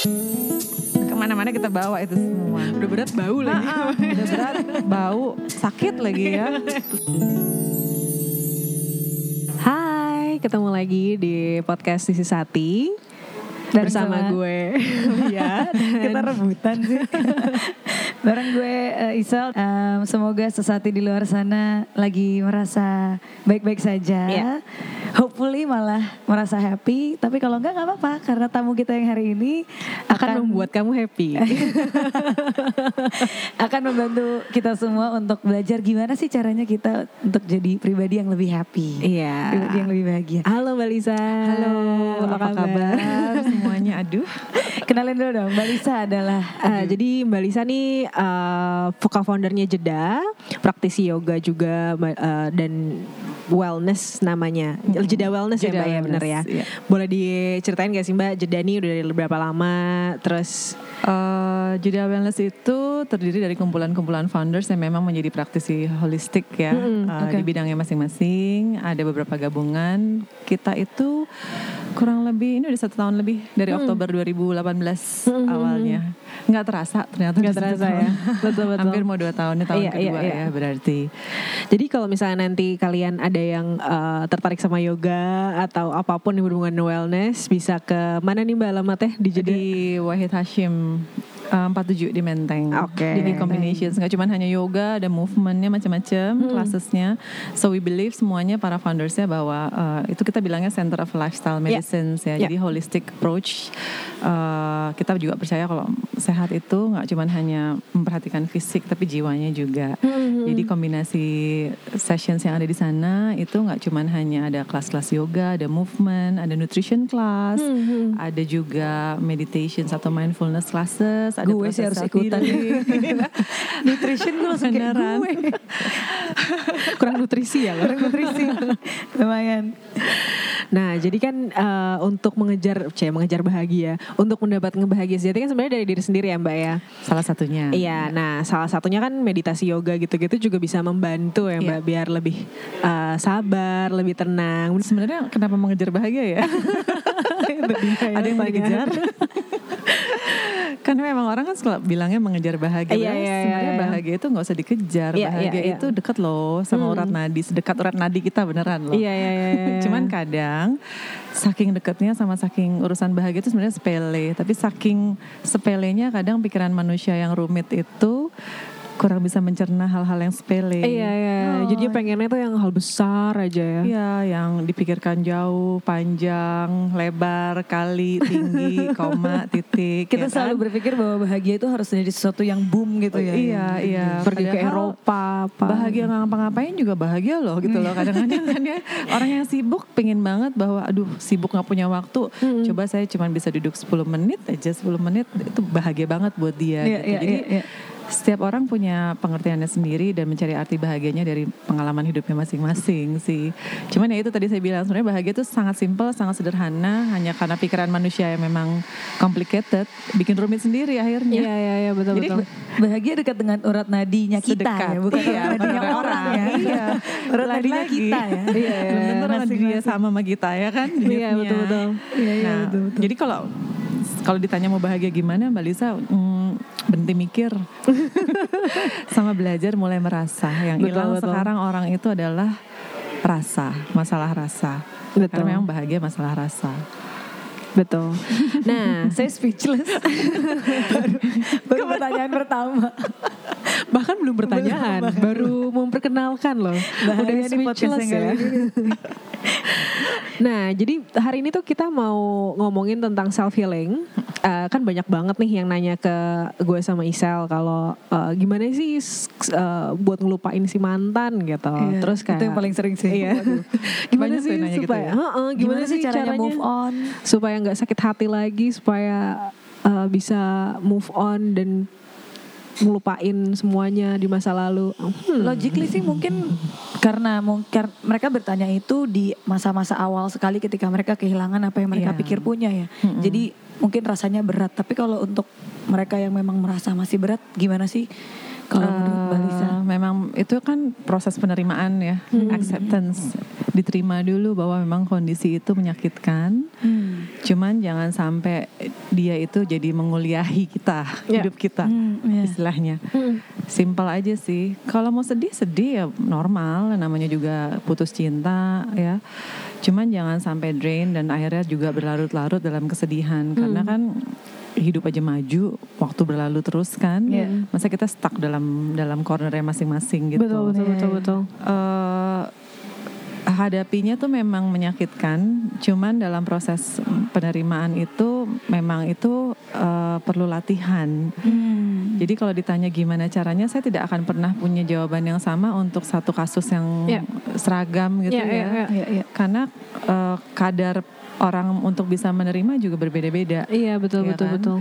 Ke mana-mana kita bawa itu semua. Udah berat bau lagi. Ah, ah, udah berat, bau, sakit lagi ya. Hai, ketemu lagi di podcast Sisi Sati Dan bersama sama- gue ya Kita rebutan sih. Bareng gue eh, Isel. Em, semoga sesati di luar sana lagi merasa baik-baik saja. Iya. Hopefully malah merasa happy. Tapi kalau enggak nggak apa-apa karena tamu kita yang hari ini akan membuat kamu happy. akan membantu kita semua untuk belajar gimana sih caranya kita untuk jadi pribadi yang lebih happy. Iya. Pribadi yang lebih bahagia. Halo Mbak Lisa. Halo, apa, kabar? Semuanya aduh. Kenalin dulu dong, Mbak Lisa adalah Eh, jadi Mbak Lisa nih eh, co-foundernya Jeda, praktisi yoga juga eh, dan wellness namanya. Jeda wellness ya Jeda Mbak ya bener ya. Wellness, iya. Boleh diceritain gak sih Mbak Jeda nih udah dari berapa lama? Terus Eh, Jeda Wellness itu terdiri dari kumpulan-kumpulan founders yang memang menjadi praktisi holistik ya eh, oke. di bidangnya masing-masing. Ada beberapa gabungan. Kita itu kurang lebih ini udah satu tahun lebih dari Oktober 2018 awalnya. Nggak terasa ternyata Nggak terasa ya. Betul, betul. Hampir mau dua tahun ini tahun Iya, iya, kedua iya. ya berarti. Jadi kalau misalnya nanti kalian ada yang eh, tertarik sama yoga atau apa pun yang berhubungan wellness, bisa ke mana nih Mbak alamatnya di? Jadi Wahid Hashim uh, 47 di Menteng. Oke. Jadi combinations nggak cuma hanya yoga, ada movementnya macam-macam, classesnya. So we believe semuanya para foundersnya bahwa uh, itu kita bilangnya center of lifestyle medicine ya. Yeah. Jadi holistic approach. Uh, kita juga percaya kalau sehat itu nggak cuma hanya memperhatikan fisik tapi jiwanya juga. Jadi kombinasi sessions yang ada di sana itu nggak cuma hanya ada kelas-kelas yoga, ada movement, ada nutrition class, ada juga meditation atau mindfulness classes, ada Gue sih harus ikutan. nutrition gue langsung kayak Beneran. gue. Kurang nutrisi ya Orang nutrisi. Lumayan. Nah, jadi kan eh, untuk mengejar, cie, mengejar bahagia, untuk mendapat ngebahagia sejati kan sebenarnya dari diri sendiri ya Mbak ya. Salah satunya. Iya, nah salah satunya kan meditasi yoga gitu-gitu juga bisa membantu ya Mbak Iya. biar lebih eh, sabar, lebih tenang. Sebenarnya kenapa mengejar bahagia ya? ada yang mau dikejar. Karena memang orang kan suka bilangnya mengejar bahagia. Iya, Padahal iya, sebenarnya iya. bahagia itu nggak usah dikejar. Iya, bahagia iya, iya. itu dekat loh sama urat nadi, sedekat urat nadi kita beneran loh. Iya, iya, iya. iya. Cuman kadang saking dekatnya sama saking urusan bahagia itu sebenarnya sepele. Tapi saking sepelenya kadang pikiran manusia yang rumit itu kurang bisa mencerna hal-hal yang sepele. Iya, iya. Jadinya pengennya tuh yang hal besar aja ya. Iya, yang dipikirkan jauh, panjang, lebar, kali, tinggi, koma, titik. Kita ya kan? selalu berpikir bahwa bahagia itu harus jadi sesuatu yang boom gitu ya. Iya, iya. Pergi ke Padahal Eropa apa. Bahagia nggak ngapa-ngapain juga bahagia loh gitu loh. Kadang-kadang kan ya orang yang sibuk pengen banget bahwa aduh sibuk nggak punya waktu. Coba saya cuma bisa duduk 10 menit aja 10 menit itu bahagia banget buat dia. Iya, gitu. iya, Jadi iya, iya. Setiap orang punya pengertiannya sendiri dan mencari arti bahagianya dari pengalaman hidupnya masing-masing sih. Cuman ya itu tadi saya bilang sebenarnya bahagia itu sangat simpel, sangat sederhana, hanya karena pikiran manusia yang memang complicated, bikin rumit sendiri akhirnya. Iya, iya, iya, betul, Jadi betul. bahagia dekat dengan urat nadinya kita Sedekat. ya, bukan Iya, urat nadinya orang ya. Iya. Urat Lain nadinya lagi. kita ya. Iya, belum tentu orang masing-masing. dia sama sama kita ya kan. Iya, betul, betul. Iya, iya, nah, betul, betul. jadi kalau kalau ditanya mau bahagia gimana, Mbak Lisa, hmm, berhenti mikir, sama belajar mulai merasa. Yang hilang betul. sekarang orang itu adalah rasa, masalah rasa. Betul. Karena memang bahagia masalah rasa. Betul. Nah, Saya speechless. baru, baru pertanyaan pertama. bahkan belum pertanyaan, baru memperkenalkan loh. Bahaya podcastnya speechless ya. Nah, jadi hari ini tuh kita mau ngomongin tentang self healing. kan banyak banget nih yang nanya ke gue sama Isel kalau eh, gimana sih eh, buat ngelupain si mantan gitu. Iya, Terus kayak itu yang paling sering sih. Iya. Gimana sih nanya gitu supaya ya. Heeh, gimana, sih caranya, move on? supaya nggak sakit hati lagi supaya eh, bisa move on dan ngelupain semuanya di masa lalu. Hmm. Logically sih mungkin karena mungkin mereka bertanya itu di masa-masa awal sekali ketika mereka kehilangan apa yang mereka Iya. pikir punya ya. Mm-mm. Jadi mungkin rasanya berat. Tapi kalau untuk mereka yang memang merasa masih berat, gimana sih Kalau menurut Mbak Lisa. Eh, memang itu kan proses penerimaan ya, acceptance, diterima dulu bahwa memang kondisi itu menyakitkan. Hmm. Cuman jangan sampai dia itu jadi menguliahi kita, Ya. hidup kita, Hmm, ya. istilahnya. Hmm. Simpel aja sih. Kalau mau sedih sedih ya normal, namanya juga putus cinta ya. Cuman jangan sampai drain dan akhirnya juga berlarut-larut dalam kesedihan karena kan hidup aja maju, waktu berlalu terus kan. Iya. Masa kita stuck dalam dalam cornernya masing-masing gitu. Betul betul Iya, betul iya. betul. Eh, hadapinya tuh memang menyakitkan, cuman dalam proses penerimaan itu memang itu eh, perlu latihan. Hmm. Jadi kalau ditanya gimana caranya, saya tidak akan pernah punya jawaban yang sama untuk satu kasus yang Iya. seragam gitu Iya, ya. iya, iya. Iya. Karena eh, kadar orang untuk bisa menerima juga berbeda-beda. Iya betul Iya betul kan? betul.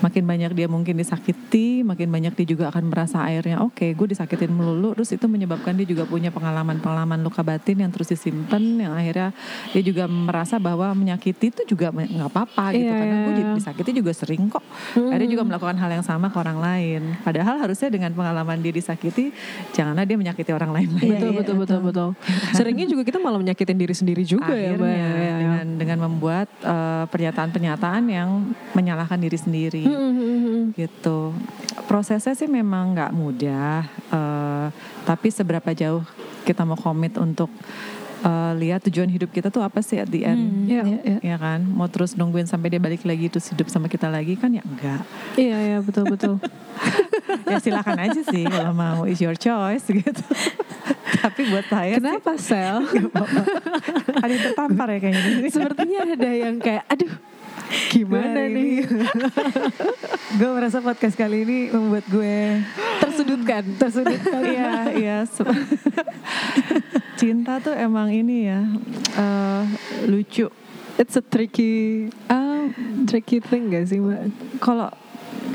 Makin banyak dia mungkin disakiti, makin banyak dia juga akan merasa akhirnya oke, gue disakitin melulu, terus itu menyebabkan dia juga punya pengalaman-pengalaman luka batin yang terus disimpan, yang akhirnya dia juga merasa bahwa menyakiti itu juga nggak apa-apa gitu, Iya, karena gue iya. disakiti juga sering kok. Akhirnya juga melakukan hal yang sama ke orang lain. Padahal harusnya dengan pengalaman dia disakiti, janganlah dia menyakiti orang lain lagi. Iya, betul, betul betul betul Seringnya juga kita malah menyakitin diri sendiri juga ya, Mbak. akhirnya Ya, ya. dengan dengan membuat eh, pernyataan-pernyataan yang menyalahkan diri sendiri Hmm, hmm, hmm, hmm. gitu prosesnya sih memang nggak mudah eh, tapi seberapa jauh kita mau komit untuk eh, lihat tujuan hidup kita tuh apa sih at the end Hmm, Iya. iya, iya. ya kan mau terus nungguin sampai dia balik lagi terus hidup sama kita lagi kan ya enggak Iya iya betul betul. ya silakan aja sih kalau mau is your choice gitu tapi buat saya sih Kenapa Sel? ada yang tertampar ya kayaknya. Sepertinya ada yang kayak aduh gimana nih gue merasa podcast kali ini membuat gue tersudutkan tersudutkan Iya, iya. Se- Cinta tuh emang ini ya eh, lucu. it's a tricky Eh, tricky thing gak sih mbak kalau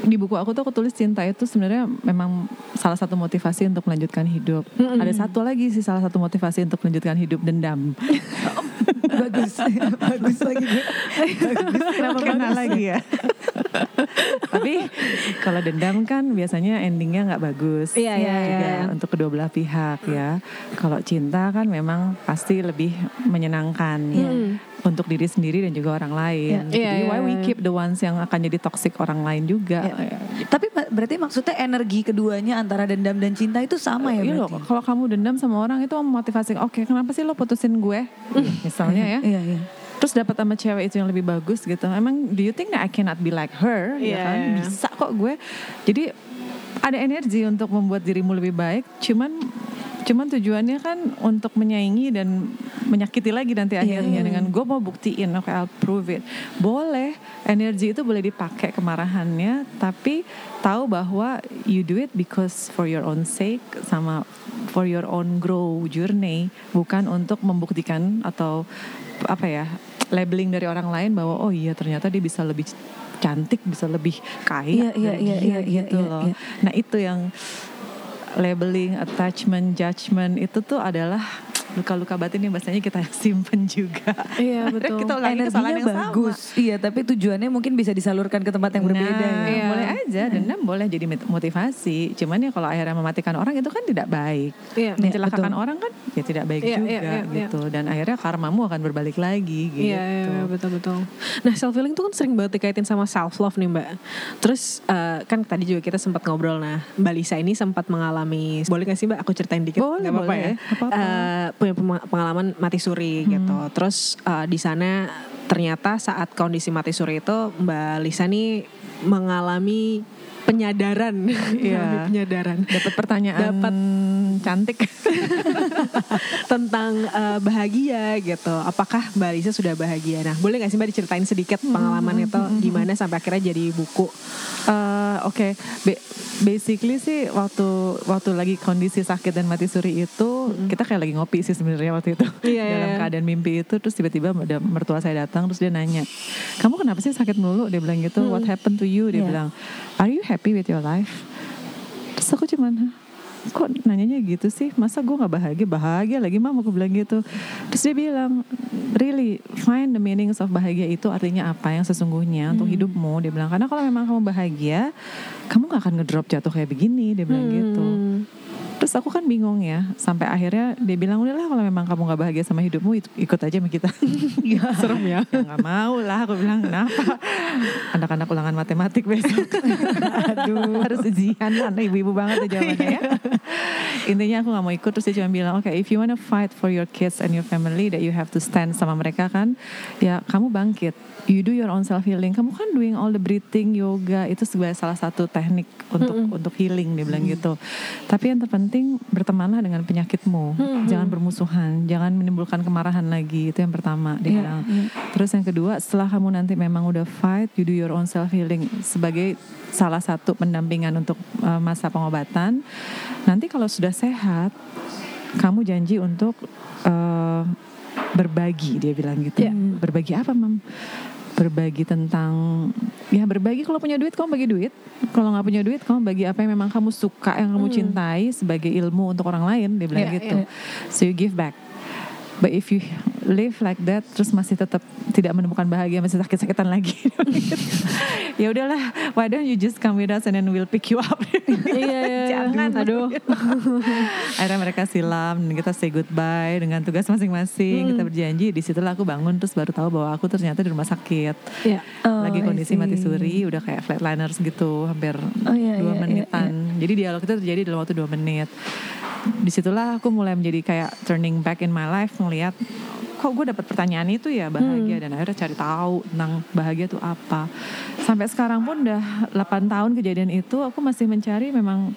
di buku aku tuh aku tulis cinta itu sebenarnya memang salah satu motivasi untuk melanjutkan hidup. Mm-mm. Ada satu lagi sih salah satu motivasi untuk melanjutkan hidup dendam. bagus. Bagus lagi gue Kenapa kena lagi ya? Tapi kalau dendam kan biasanya endingnya nggak bagus. Iya, iya, Juga iya. Untuk kedua belah pihak ya. Kalau cinta kan memang pasti lebih menyenangkan. Hmm. Untuk diri sendiri dan juga orang lain. Iya. Jadi Iya, why we iya. keep the ones yang akan jadi toxic orang lain juga. Iya. tapi ma- berarti maksudnya energi keduanya antara dendam dan cinta itu sama ya Iya loh, kalau kamu dendam sama orang itu memotivasi, oke kenapa sih lo putusin gue? Misalnya ya. iya iya Terus dapat sama cewek itu yang lebih bagus gitu. Emang do you think that I cannot be like her? Iya, ya kan? Bisa kok gue. Jadi ada energi untuk membuat dirimu lebih baik. Cuman cuman tujuannya kan untuk menyaingi dan menyakiti lagi nanti akhirnya dengan gue mau buktiin oke I'll prove it. Boleh energi itu boleh dipakai kemarahannya tapi tahu bahwa you do it because for your own sake sama for your own grow journey bukan untuk membuktikan atau apa ya labeling dari orang lain bahwa oh iya ternyata dia bisa lebih cantik bisa lebih Iya, kaya iya, dari iya, dia iya, iya, gitu iya, loh. iya. nah itu yang labeling attachment judgment itu tuh adalah luka-luka batin yang biasanya kita simpen juga Iya, betul. kita ulangi kesalahan energinya yang sama. bagus iya tapi tujuannya mungkin bisa disalurkan ke tempat yang berbeda Nah, ya. Iya. boleh aja dendam boleh jadi motivasi. Cuman ya kalau akhirnya mematikan orang itu kan tidak baik. Iya, Mencelakakan betul. orang kan ya tidak baik Iya, juga iya, iya, gitu. Dan akhirnya karmamu akan berbalik lagi gitu. Iya, iya, iya, betul betul. Nah, self healing tuh kan sering banget dikaitin sama self love nih, Mbak. Terus eh, kan tadi juga kita sempat ngobrol nah, Mbak Lisa ini sempat mengalami boleh gak sih Mbak aku ceritain dikit? Boleh, apa-apa boleh. ya. Nggak apa-apa. Eh, punya pengalaman mati suri gitu. Terus eh, di sana ternyata saat kondisi mati suri itu Mbak Lisa nih mengalami penyadaran, Iya. Penyadaran Dapat pertanyaan Dapat. cantik. tentang eh, bahagia gitu. Apakah Mbak Lisa sudah bahagia? Nah, boleh nggak sih Mbak diceritain sedikit pengalaman itu gimana sampai akhirnya jadi buku? Eh, Oke, Ba- basically sih waktu waktu lagi kondisi sakit dan mati suri itu kita kayak lagi ngopi sih sebenarnya waktu itu Iya, iya, dalam iya. keadaan mimpi itu terus tiba-tiba ada mertua saya datang terus dia nanya kamu kenapa sih sakit mulu dia bilang gitu what happened to you dia Iya. bilang are you happy with your life terus aku cuman "Hah? kok nanyanya gitu sih masa gue nggak bahagia bahagia lagi mama aku bilang gitu terus dia bilang really find the meanings of bahagia itu artinya apa yang sesungguhnya untuk Hmm. hidupmu dia bilang karena kalau memang kamu bahagia kamu nggak akan ngedrop jatuh kayak begini dia bilang gitu Hmm. Terus aku kan bingung ya, sampai akhirnya dia bilang udahlah kalau memang kamu nggak bahagia sama hidupmu ikut aja sama kita. Serem ya. Nggak mau lah, aku bilang kenapa? Anak-anak ulangan matematik besok. Aduh, harus ujian lah, ibu-ibu banget tuh jawabannya ya. Intinya aku nggak mau ikut terus dia cuma bilang, oke if you wanna fight for your kids and your family that you have to stand sama mereka kan, ya kamu bangkit. You do your own self healing. Kamu kan doing all the breathing, yoga itu sebagai salah satu teknik untuk untuk healing dia bilang gitu. Tapi yang terpenting bertemanlah dengan penyakitmu. Jangan bermusuhan, jangan menimbulkan kemarahan lagi. Itu yang pertama dia Iya, bilang. iya. Terus yang kedua, setelah kamu nanti memang udah fight, you do your own self healing sebagai salah satu pendampingan untuk uh, masa pengobatan. Nanti kalau sudah sehat, kamu janji untuk uh, berbagi dia bilang gitu. Iya. Berbagi apa, Mam? Berbagi tentang ya berbagi kalau punya duit kamu bagi duit. Kalau nggak punya duit kamu bagi apa yang memang kamu suka, yang kamu cintai sebagai ilmu untuk orang lain dia bilang Iya, gitu. iya. So you give back. But if you live like that terus masih tetap tidak menemukan bahagia masih sakit-sakitan lagi. ya udahlah, why don't you just come with us and then we'll pick you up. Iya, iya. Jangan. Aduh. Akhirnya mereka silam dan kita say goodbye dengan tugas masing-masing. Kita berjanji di situlah aku bangun terus baru tahu bahwa aku ternyata di rumah sakit. Iya. Oh, Lagi kondisi mati suri, udah kayak flatliners gitu, hampir Oh, iya, dua iya, iya, menitan. Jadi dialog itu terjadi dalam waktu dua menit. Di situlah aku mulai menjadi kayak turning back in my life ngelihat kok gue dapat pertanyaan itu ya bahagia dan akhirnya cari tahu tentang bahagia itu apa. Sampai sekarang pun udah 8 tahun kejadian itu aku masih mencari memang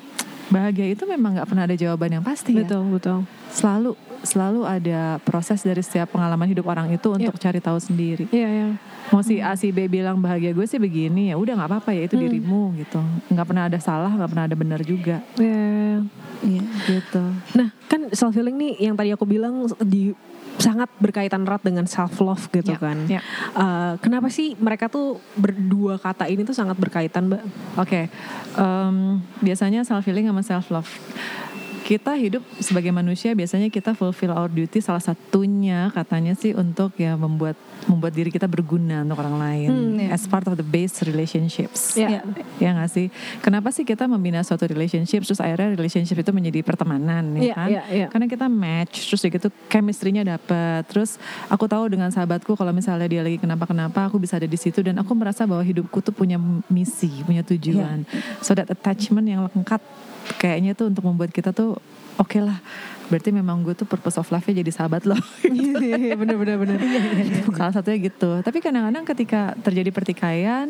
bahagia itu memang nggak pernah ada jawaban yang pasti ya Betul, betul. selalu selalu ada proses dari setiap pengalaman hidup orang itu untuk cari tahu sendiri. Iya, iya. Mau si A si B bilang bahagia gue sih begini ya udah nggak apa-apa ya itu dirimu gitu. Nggak pernah ada salah, nggak pernah ada benar juga Iya. Iya. gitu. Nah, kan self healing nih yang tadi aku bilang di sangat berkaitan erat dengan self love gitu Ya, kan. ya. Eh, kenapa sih mereka tuh berdua kata ini tuh sangat berkaitan, Mbak? Oke, em, biasanya self healing sama self love. Kita hidup sebagai manusia biasanya kita fulfill our duty salah satunya katanya sih untuk ya membuat membuat diri kita berguna untuk orang lain Hmm, iya. as part of the base relationships. Ya. Iya. Ya nggak sih? Kenapa sih kita membina suatu relationship terus akhirnya relationship itu menjadi pertemanan ya Iya, kan? iya, iya. Karena kita match terus gitu chemistry-nya dapet. Terus aku tahu dengan sahabatku kalau misalnya dia lagi kenapa-kenapa aku bisa ada di situ dan aku merasa bahwa hidupku tuh punya misi, punya tujuan. So that attachment yang lengkap kayaknya tuh untuk membuat kita tuh oke lah. Berarti memang gue tuh purpose of life-nya jadi sahabat loh. bener bener bener. Salah satunya gitu. Tapi kadang-kadang ketika terjadi pertikaian,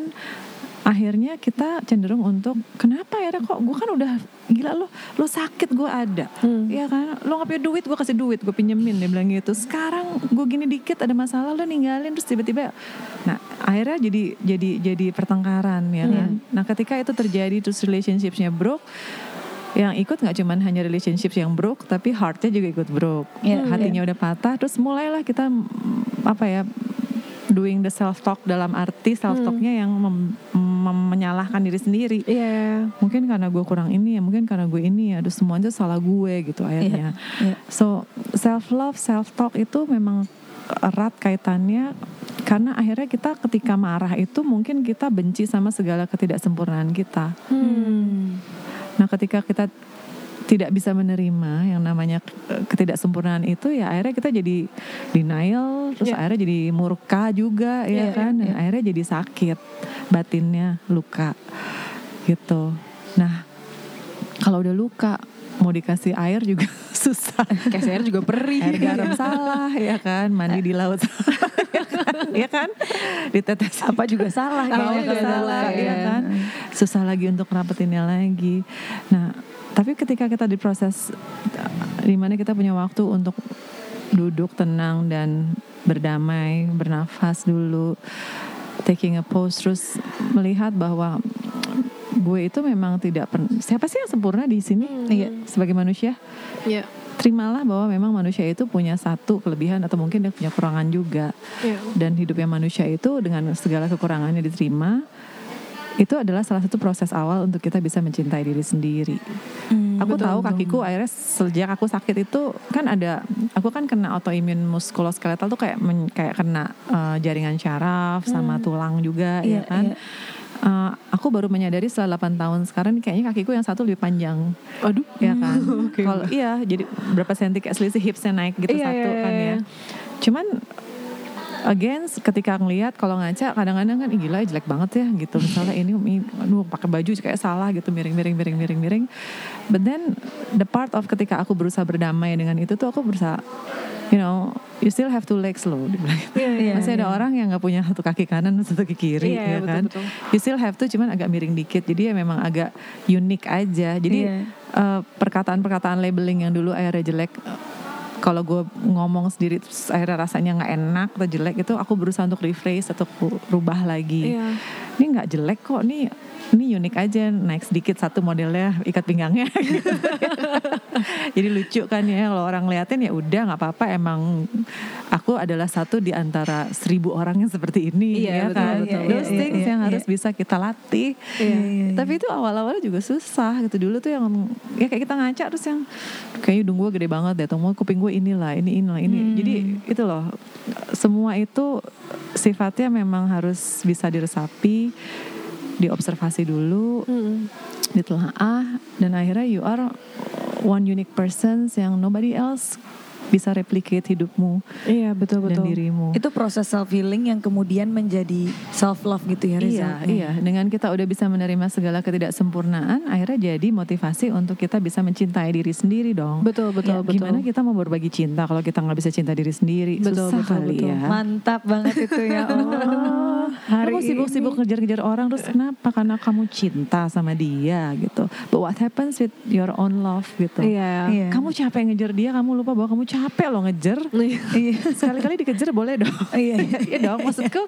akhirnya kita cenderung untuk kenapa ya kok gue kan udah gila lo lo sakit gue ada Hmm. ya kan lo nggak punya duit gue kasih duit gue pinjemin dia bilang gitu sekarang gue gini dikit ada masalah lo ninggalin terus tiba-tiba nah akhirnya jadi jadi jadi pertengkaran ya kan nah ketika itu terjadi terus relationshipnya broke yang ikut nggak cuman hanya relationship yang broke tapi heartnya juga ikut broke Iya, hatinya udah patah terus mulailah kita mm, apa ya doing the self talk dalam arti self talknya yang mem- mem- menyalahkan diri sendiri Iya. mungkin karena gue kurang ini ya mungkin karena gue ini ya aduh semuanya salah gue gitu akhirnya Iya. so self love self talk itu memang erat kaitannya karena akhirnya kita ketika marah itu mungkin kita benci sama segala ketidaksempurnaan kita Hmm. Nah, ketika kita tidak bisa menerima yang namanya eh, ketidaksempurnaan itu ya akhirnya kita jadi denial, terus Iya. akhirnya jadi murka juga ya Iya, kan, iya, dan iya. akhirnya jadi sakit batinnya, luka gitu. Nah, kalau udah luka mau dikasih air juga susah. Kayak saya juga perih. Air garam salah ya kan, mandi di laut ya kan, ditetes Apa juga salah kayaknya juga salah, ya ya. kan. Susah lagi untuk rapetinnya lagi. Nah, tapi ketika kita diproses di mana kita punya waktu untuk duduk tenang dan berdamai, bernafas dulu, taking a pause, terus melihat bahwa gue itu memang tidak pernah. Siapa sih yang sempurna di sini? Iya. Sebagai manusia, Iya. Terimalah bahwa memang manusia itu punya satu kelebihan atau mungkin dia punya kekurangan juga Iya. dan hidupnya manusia itu dengan segala kekurangannya diterima itu adalah salah satu proses awal untuk kita bisa mencintai diri sendiri Hmm, aku betul, tahu betul. kakiku akhirnya sejak aku sakit itu kan ada aku kan kena autoimmune muskuloskeletal tuh kayak men- kayak kena eh, jaringan syaraf sama tulang juga Iya, ya kan. iya. Eh, aku baru menyadari setelah 8 tahun sekarang kayaknya kakiku yang satu lebih panjang Aduh. ya kan. Oke. Kalau iya jadi berapa senti kayak selisih hipsnya naik gitu Iya, satu iya, kan iya. ya. Cuman again ketika ngelihat kalau ngaca kadang-kadang kan "Ih, gila jelek banget ya gitu misalnya ini ini, aduh pakai baju kayak salah gitu miring-miring miring-miring miring but then the part of ketika aku berusaha berdamai dengan itu tuh aku berusaha you know you still have two legs loh dibilang. Iya, iya, masih ada orang yang nggak punya satu kaki kanan satu kaki kiri Iya, ya betul, kan betul. you still have to cuman agak miring dikit jadi ya memang agak unik aja jadi Iya. eh, perkataan-perkataan labeling yang dulu akhirnya jelek eh, kalau gue ngomong sendiri terus akhirnya rasanya nggak enak atau jelek itu aku berusaha untuk rephrase atau rubah lagi Iya. Ini nggak jelek kok nih ini unik aja naik sedikit satu modelnya ikat pinggangnya. Jadi lucu kan ya kalau orang ngeliatin ya udah nggak apa-apa emang aku adalah satu di antara seribu orang yang seperti ini Iya, ya betul, kan betul, those iya, things iya, yang iya. harus bisa kita latih Iya, iya, tapi itu awal-awalnya juga susah gitu dulu tuh yang ya kayak kita ngaca terus yang kayaknya hidung gue gede banget deh atau mau kuping gue inilah ini inilah ini Hmm. jadi itu loh semua itu sifatnya memang harus bisa diresapi diobservasi dulu Mm. ditelaah dan akhirnya you are one unique person yang nobody else bisa replicate hidupmu Iya betul dan betul. dirimu Itu proses self healing yang kemudian menjadi self love gitu ya Iya, resultnya. iya. Dengan kita udah bisa menerima segala ketidaksempurnaan, akhirnya jadi motivasi untuk kita bisa mencintai diri sendiri dong. Betul betul Ya, betul. Gimana kita mau berbagi cinta kalau kita nggak bisa cinta diri sendiri? Betul, Susah betul, kali betul. ya. Mantap banget itu ya Allah. Hari kamu sibuk-sibuk ngejar-ngejar orang terus kenapa? Karena kamu cinta sama dia gitu. But what happens with your own love gitu? Iya. Iya. Kamu capek ngejar dia, kamu lupa bahwa kamu capek loh ngejar. Iya. Sekali-kali dikejar boleh dong. Iya, iya. Iya dong, maksudku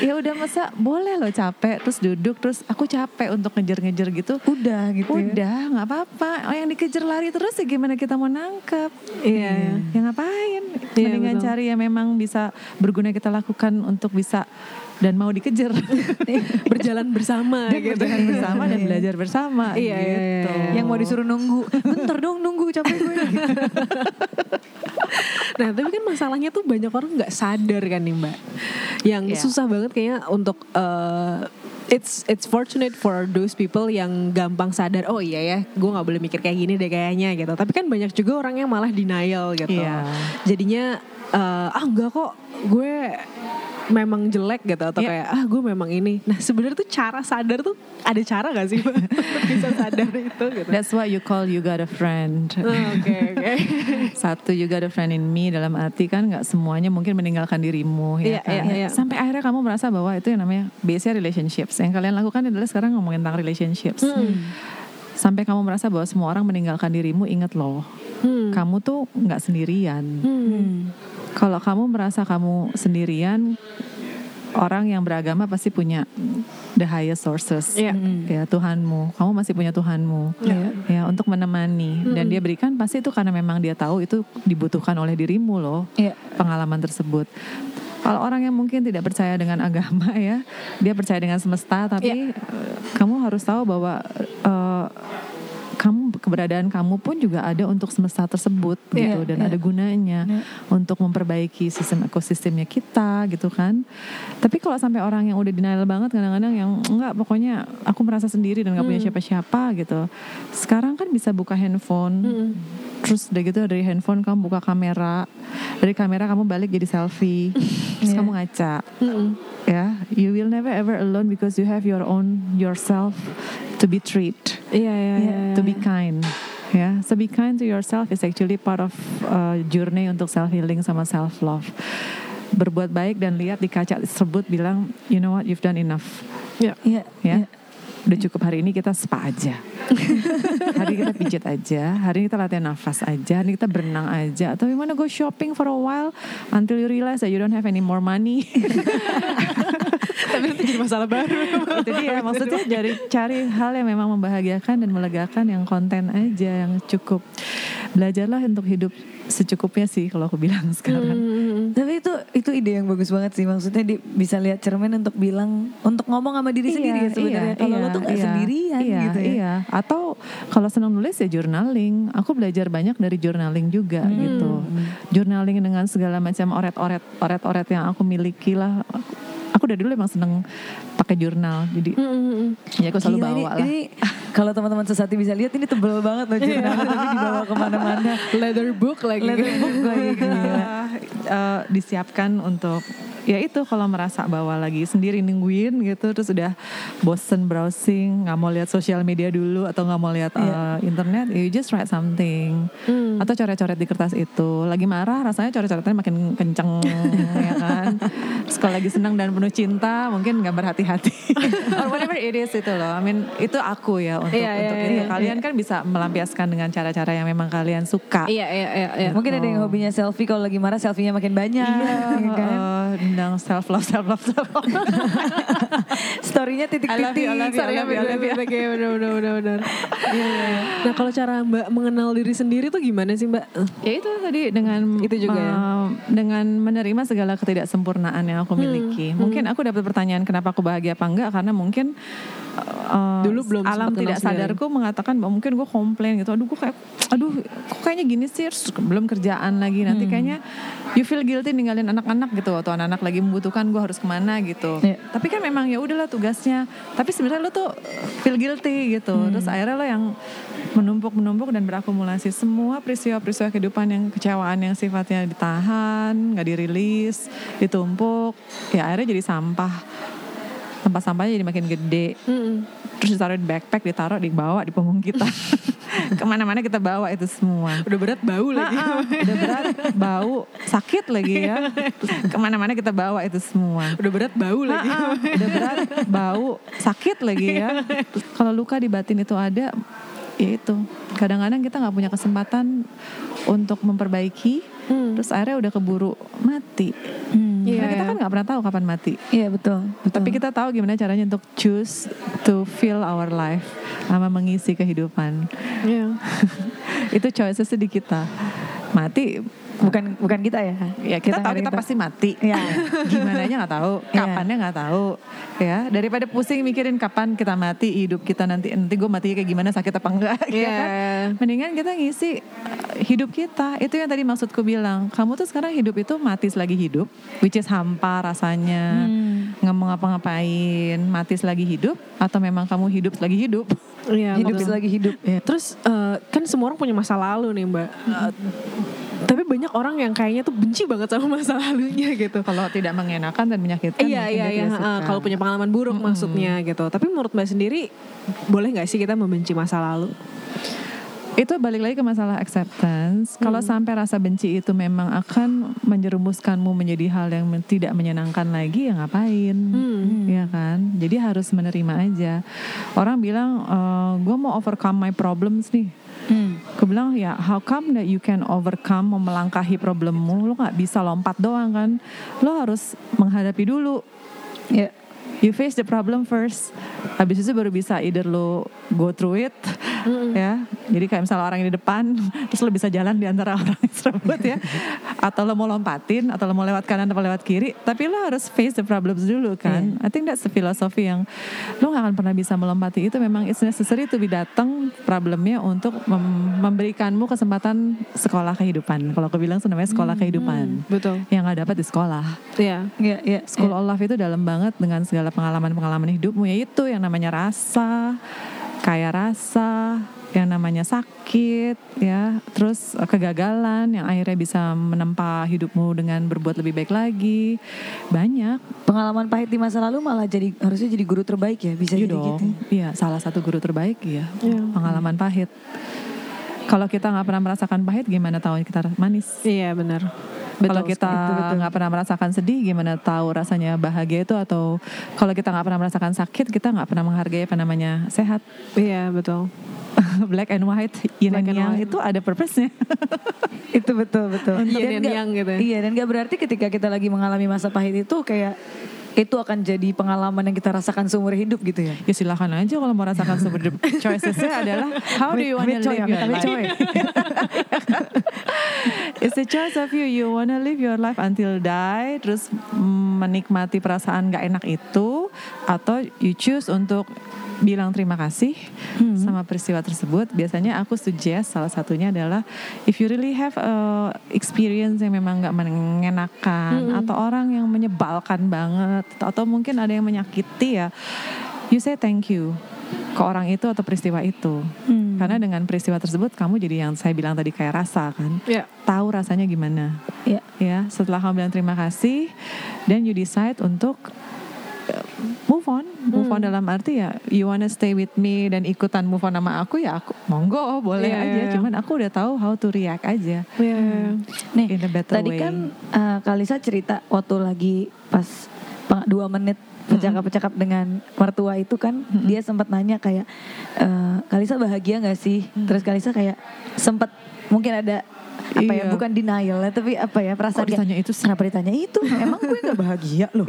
ya udah masa boleh loh capek terus duduk terus aku capek untuk ngejar-ngejar gitu. Udah gitu ya. Udah nggak apa-apa. Oh yang dikejar lari terus ya gimana kita mau nangkep? Iya, iya. Ya ngapain? Iya, Mendingan betul. cari yang memang bisa berguna kita lakukan untuk bisa dan mau dikejar. Berjalan bersama Dan gitu. berjalan bersama dan Iya. belajar bersama Iya, iya, gitu. iya. Yang mau disuruh nunggu. Bentar dong nunggu capek gue. Nah tapi kan masalahnya tuh banyak orang nggak sadar kan nih mbak, yang Iya. susah banget kayaknya untuk uh, it's it's fortunate for those people yang gampang sadar oh iya ya gue nggak boleh mikir kayak gini deh kayaknya gitu. Tapi kan banyak juga orang yang malah denial gitu. Iya. Jadinya uh, ah enggak kok gue memang jelek gitu atau Iya. kayak ah gue memang ini. Nah sebenarnya tuh cara sadar tuh ada cara gak sih bisa sadar itu gitu. That's what you call you got a friend. Oh, Oke oke. Satu you got a friend in me dalam arti kan nggak semuanya mungkin meninggalkan dirimu ya Iya, kan. iya, iya. Sampai akhirnya kamu merasa bahwa itu yang namanya base relationships. Yang kalian lakukan adalah sekarang ngomongin tentang relationships. Hmm. Sampai kamu merasa bahwa semua orang meninggalkan dirimu, inget loh, Hmm. kamu tuh nggak sendirian. Hmm. Kalau kamu merasa kamu sendirian, orang yang beragama pasti punya the highest sources. Iya. Ya Tuhanmu, kamu masih punya Tuhanmu. Iya. Ya untuk menemani dan dia berikan pasti itu karena memang dia tahu itu dibutuhkan oleh dirimu loh Iya. pengalaman tersebut. Kalau orang yang mungkin tidak percaya dengan agama ya, dia percaya dengan semesta, tapi eh, kamu harus tahu bahwa kamu keberadaan kamu pun juga ada untuk semesta tersebut Iya, gitu dan iya. ada gunanya Iya. untuk memperbaiki sistem ekosistemnya kita gitu kan. Tapi kalau sampai orang yang udah denial banget kadang-kadang yang enggak pokoknya aku merasa sendiri dan nggak punya siapa-siapa gitu. Sekarang kan bisa buka handphone. Hmm. Terus udah gitu dari handphone kamu buka kamera. Dari kamera kamu balik jadi selfie. Terus Iya. kamu ngaca. Hmm. Ya, you will never ever alone because you have your own yourself to be treat, Iya iya iya. to be kind. Ya, so be kind to yourself is actually part of uh, journey untuk self healing sama self love. Berbuat baik dan lihat di kaca tersebut bilang, you know what, you've done enough. Iya. Iya. Ya, iya. udah cukup hari ini kita spa aja. hari kita pijat aja, hari ini kita latihan nafas aja, hari ini kita berenang aja, atau you wanna go shopping for a while until you realize that you don't have any more money. Tapi itu jadi masalah baru. itu dia maksudnya cari cari hal yang memang membahagiakan dan melegakan yang konten aja yang cukup belajarlah untuk hidup secukupnya sih kalau aku bilang sekarang Hmm. Tapi itu itu ide yang bagus banget sih. Maksudnya di, bisa lihat cermin untuk bilang untuk ngomong sama diri sendiri ya sebenarnya. Kalau lo tuh gak iya, sendirian iya, gitu ya. Iya. Atau kalau senang nulis ya journaling. Aku belajar banyak dari journaling juga Hmm. gitu. Journaling dengan segala macam oret-oret oret-oret yang aku miliki lah. Aku dari dulu emang seneng pakai jurnal. Jadi Hmm. ya aku selalu Gila, bawa ini, lah. ini kalau teman-teman sesati bisa lihat ini tebel banget loh jurnalnya tapi dibawa ke mana-mana. Leather book lagi. Leather book lagi. Eh, disiapkan untuk ya itu kalau merasa bahwa lagi sendiri nungguin gitu terus udah bosen browsing nggak mau lihat sosial media dulu atau nggak mau lihat eh, internet you just write something Hmm. atau coret-coret di kertas itu lagi marah rasanya coret-coretnya makin kenceng ya kan terus kalau lagi senang dan penuh cinta mungkin nggak berhati-hati or whatever it is itu loh I mean itu aku ya untuk Iya, iya, untuk iya, itu iya. kalian kan bisa melampiaskan dengan cara-cara yang memang kalian suka Iya, iya, iya. iya. Mungkin ada yang hobinya selfie kalau lagi marah selfie-nya makin banyak ya kan. uh, self love self love self love Story-nya titik-titik. you, I love you, I Sorry, love you, I love you. Oke, benar, benar, benar, benar. Iya, iya. Nah, kalau cara Mbak mengenal diri sendiri tuh gimana sih, Mbak? ya itu tadi dengan Itu juga ya? uh, dengan menerima segala ketidaksempurnaan yang aku miliki mungkin aku dapat pertanyaan kenapa aku bahagia apa enggak karena mungkin uh, Dulu belum alam tidak sendiri. sadarku mengatakan bahwa mungkin gue komplain gitu. Aduh gue kayak aduh kok kayaknya gini sih Terus belum kerjaan lagi. Nanti kayaknya you feel guilty ninggalin anak-anak gitu atau anak-anak lagi membutuhkan gue harus ke mana gitu. Iya. tapi kan memang ya udahlah tugasnya. Tapi sebenarnya lo tuh feel guilty gitu. Terus akhirnya lo yang menumpuk menumpuk dan berakumulasi semua peristiwa-peristiwa kehidupan yang kecewaan yang sifatnya ditahan nggak dirilis ditumpuk. Ya akhirnya jadi sampah tempat sampahnya jadi makin gede. Mm-mm. terus ditaruh di backpack ditaruh dibawa di punggung kita. Ke mana-mana kita bawa itu semua. Udah berat bau lagi. Ah, ah, udah berat bau sakit lagi ya. Ke mana-mana kita bawa itu semua. Udah berat bau lagi. Ah, udah berat bau sakit lagi ya. Terus kalau luka di batin itu ada ya itu. Kadang-kadang kita nggak punya kesempatan untuk memperbaiki Hmm. terus akhirnya udah keburu mati Hmm. Karena kita kan nggak pernah tahu kapan mati Iya betul, betul. tapi kita tahu gimana caranya untuk choose to fill our life sama mengisi kehidupan Iya. itu choices di kita mati bukan bukan kita ya. ya kita, tahu nggak ada kita itu. pasti mati Iya. gimana nya nggak tahu Iya. kapannya nggak tahu ya daripada pusing mikirin kapan kita mati hidup kita nanti nanti gue mati kayak gimana sakit apa enggak ya Iya. kan mendingan kita ngisi uh, hidup kita itu yang tadi maksudku bilang kamu tuh sekarang hidup itu mati selagi hidup which is hampa rasanya Hmm. nggak mau ngapa-ngapain mati selagi hidup atau memang kamu hidup selagi hidup Iya, Hidup betul. selagi hidup. Ya. Terus eh, kan semua orang punya masa lalu nih mbak. Eh, banyak orang yang kayaknya tuh benci banget sama masa lalunya gitu. kalau tidak mengenakan dan menyakitkan iya iya iya. eh, suka. Kalau punya pengalaman buruk maksudnya gitu. Tapi menurut mbak sendiri boleh nggak sih kita membenci masa lalu? Itu balik lagi ke masalah acceptance. Kalau sampai rasa benci itu memang akan menjerumuskanmu menjadi hal yang tidak menyenangkan lagi, ya ngapain? Ya kan? Jadi harus menerima aja. Orang bilang, gue mau overcome my problems nih. Hmm. Gue bilang ya, how come that you can overcome, mau melangkahi problemmu? Lo nggak bisa lompat doang kan? Lo harus menghadapi dulu. Ya. You face the problem first. Habis itu baru bisa either lo go through it, ya. Jadi kayak misalnya orang di depan, terus lo bisa jalan di antara orang tersebut ya. Atau lo mau lompatin, atau lo mau lewat kanan atau lewat kiri. Tapi lo harus face the problems dulu kan. I think that's the philosophy yang lo gak akan pernah bisa melompati itu. Memang it's necessary to be datang problemnya untuk mem- memberikanmu kesempatan sekolah kehidupan. Kalau aku bilang namanya sekolah kehidupan. Betul. Yang gak dapat di sekolah. Iya. Ya, ya. School of Love itu dalam banget dengan segala pengalaman-pengalaman hidupmu yaitu yang namanya rasa, kaya rasa, yang namanya sakit, ya, terus eh, kegagalan yang akhirnya bisa menempa hidupmu dengan berbuat lebih baik lagi, banyak. Pengalaman pahit di masa lalu malah jadi harusnya jadi guru terbaik ya bisa Iya jadi dong, gitu. iya salah satu guru terbaik ya, Iya. pengalaman pahit. Kalau kita nggak pernah merasakan pahit, gimana tahu kita manis? Iya benar. Kalau kita nggak pernah merasakan sedih, gimana tahu rasanya bahagia itu? Atau kalau kita nggak pernah merasakan sakit, kita nggak pernah menghargai apa namanya sehat. Iya betul. Black and white, yin Black and and yang white. itu ada purpose-nya. itu betul betul. Yin Dan and nggak- yang gitu ya. Iya dan gak berarti ketika kita lagi mengalami masa pahit itu kayak itu akan jadi pengalaman yang kita rasakan seumur hidup gitu ya. Ya silahkan aja kalau mau rasakan seumur hidup. Choicesnya adalah how do you want to Amit coy, live your life. It's a choice of you. You wanna live your life until die, terus menikmati perasaan gak enak itu, atau you choose untuk bilang terima kasih sama peristiwa tersebut. Biasanya aku suggest salah satunya adalah if you really have a experience yang memang gak mengenakan atau orang yang menyebalkan banget atau mungkin ada yang menyakiti ya, you say thank you ke orang itu atau peristiwa itu. Karena dengan peristiwa tersebut kamu jadi yang saya bilang tadi kayak rasa kan. Ya. Tahu rasanya gimana. Ya. Ya, setelah kamu bilang terima kasih dan you decide untuk uh, move on. Move on dalam arti ya you wanna stay with me dan ikutan move on sama aku ya aku monggo boleh Iya, aja. iya. Cuman aku udah tahu how to react aja. Nih, In a better tadi way. kan uh, Kalisa cerita waktu lagi pas dua menit bercakap-cakap dengan mertua itu kan dia sempat nanya kayak eh, Kalisa bahagia nggak sih? Terus Kalisa kayak sempat mungkin ada apa ya Iya. bukan denial ya tapi apa ya perasaan Kok kayak, ditanya itu sih? kenapa ditanya itu emang gue nggak bahagia loh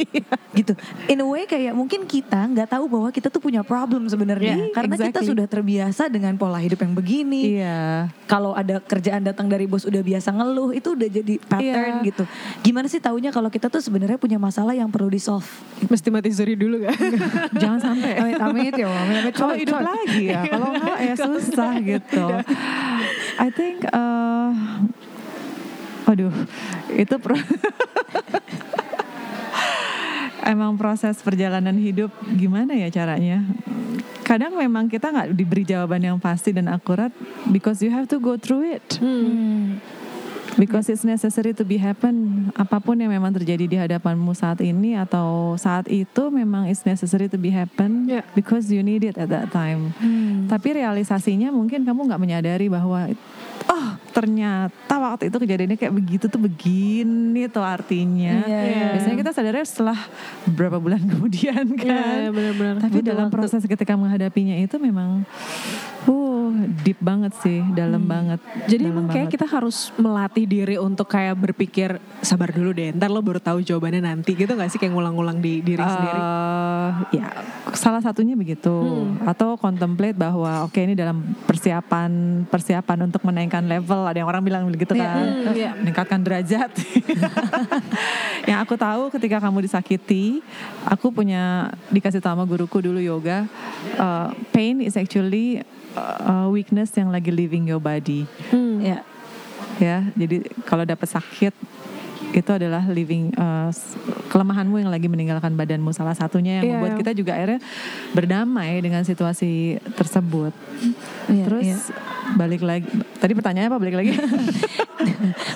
gitu in a way kayak mungkin kita nggak tahu bahwa kita tuh punya problem sebenarnya Yeah, karena kita exactly. sudah terbiasa dengan pola hidup yang begini Iya. kalau ada kerjaan datang dari bos udah biasa ngeluh itu udah jadi pattern Iya. gitu. Gimana sih taunya kalau kita tuh sebenarnya punya masalah yang perlu di solve? Mesti mati suri dulu kan? Jangan sampai. Amit amit ya, amit amit Kalau hidup lagi ya, kalau enggak ya susah gitu. I think, uh, aduh, itu pro emang proses perjalanan hidup gimana ya caranya? Kadang memang kita nggak diberi jawaban yang pasti dan akurat because you have to go through it. Because it's necessary to be happen. Apa pun yang memang terjadi di hadapanmu saat ini atau saat itu memang it's necessary to be happen Yeah. because you need it at that time. Tapi realisasinya mungkin kamu nggak menyadari bahwa oh ternyata waktu itu kejadiannya kayak begitu tuh begini tuh artinya. Iya, iya. Biasanya kita sadarnya setelah beberapa bulan kemudian kan. Iya, benar-benar. Tapi Butuh dalam waktu. proses ketika menghadapinya itu memang deep banget sih, dalam banget. Jadi dalam emang kayak kita harus melatih diri untuk kayak berpikir sabar dulu deh, ntar lo baru tahu jawabannya nanti gitu gak sih? Kayak ngulang-ngulang di diri sendiri? Eh, ya salah satunya begitu. Atau contemplate bahwa oke ini dalam persiapan persiapan untuk menaikkan level. Ada yang orang bilang begitu Iya, kan. Hmm, iya. meningkatkan derajat. Yang aku tahu ketika kamu disakiti aku punya dikasih tahu sama guruku dulu yoga eh, pain is actually uh, weakness yang lagi leaving your body Hmm. Ya. ya jadi kalau dapat sakit itu adalah living uh, kelemahanmu yang lagi meninggalkan badanmu salah satunya yang Iya. membuat kita juga akhirnya berdamai dengan situasi tersebut Iya, terus iya. Balik lagi tadi pertanyaannya apa balik lagi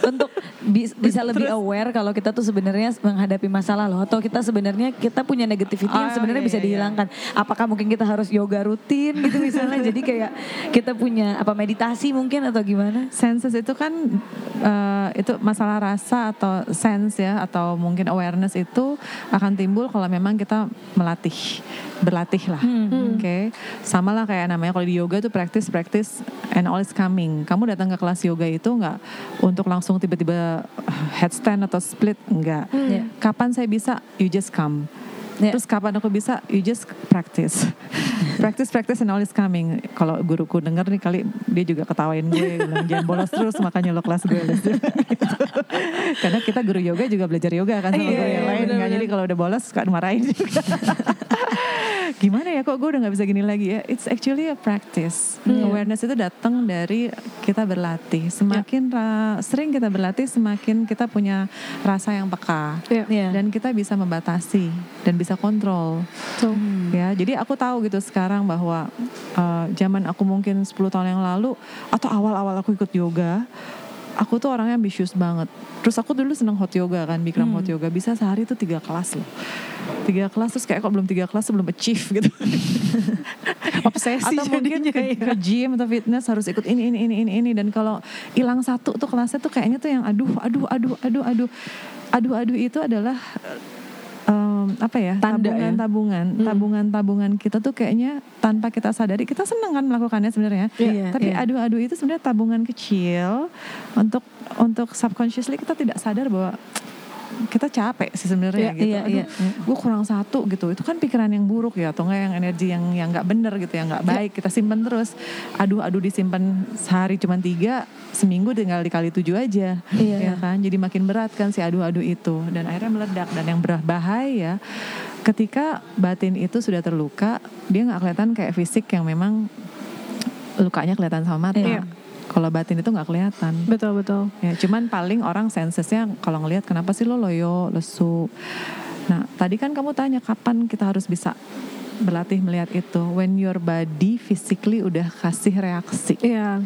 Untuk bis- bisa lebih aware kalau kita tuh sebenarnya menghadapi masalah loh atau kita sebenarnya kita punya negativity yang Oh, sebenarnya iya, bisa iya, iya. dihilangkan. Apakah mungkin kita harus yoga rutin gitu misalnya jadi kayak kita punya apa meditasi mungkin atau gimana? senses itu kan uh, itu masalah rasa atau sense ya atau mungkin awareness itu akan timbul kalau memang kita melatih berlatih lah. Oke. Sama lah kayak namanya kalau di yoga tuh practice practice and all is coming. Kamu datang ke kelas yoga itu nggak untuk langsung tiba-tiba headstand atau split? Enggak Iya. kapan saya bisa? You just come. Iya. Terus kapan aku bisa? You just practice. Practice, practice and all is coming. Kalau guruku denger nih kali dia juga ketawain gue. bilang, Jangan bolos terus makanya lo kelas gue. Gitu. Karena kita guru yoga juga belajar yoga kan sama Iya, guru yang iya, lain. kan. benar-benar. Jadi kalau udah bolos suka dimarahin juga. Gimana ya kok gue udah gak bisa gini lagi ya? It's actually a practice. Awareness itu datang dari kita berlatih. Semakin ra- sering kita berlatih, semakin kita punya rasa yang peka Iya. Iya. dan kita bisa membatasi dan bisa kontrol Tuh. ya jadi aku tahu gitu sekarang bahwa uh, zaman aku mungkin 10 tahun yang lalu atau awal-awal aku ikut yoga aku tuh orangnya ambisius banget. Terus aku dulu seneng hot yoga kan Bikram hot yoga. Bisa sehari tuh tiga kelas loh. Tiga kelas terus kayak kalau belum tiga kelas belum achieve gitu. Obsesi atau mungkin ke, ya. ke gym atau fitness harus ikut ini ini ini ini ini. Dan kalau hilang satu tuh kelasnya tuh kayaknya tuh yang aduh aduh aduh aduh aduh. Aduh aduh itu adalah em, apa ya Tanda tabungan ya? tabungan tabungan tabungan kita tuh kayaknya tanpa kita sadari kita seneng kan melakukannya sebenarnya Iya, tapi iya. aduh itu sebenarnya tabungan kecil untuk untuk subconsciously kita tidak sadar bahwa kita capek sih sebenarnya Iya, gitu. iya, Aduh, iya, iya. gue kurang satu gitu. Itu kan pikiran yang buruk ya, atau enggak yang energi yang yang nggak bener gitu, yang nggak baik. Kita simpan terus. Aduh, aduh disimpan sehari cuma tiga, seminggu tinggal dikali tujuh aja, Iya. ya kan. Jadi makin berat kan si aduh-aduh itu, dan akhirnya meledak. Dan yang berbahaya ketika batin itu sudah terluka, dia nggak kelihatan kayak fisik yang memang lukanya kelihatan sama mata. Iya. Kalau batin itu nggak kelihatan. Betul betul. Ya, cuman paling orang sensesnya kalau ngelihat kenapa sih lo loyo, lesu. Nah, tadi kan kamu tanya kapan kita harus bisa berlatih melihat itu. When your body physically udah kasih reaksi. Iya.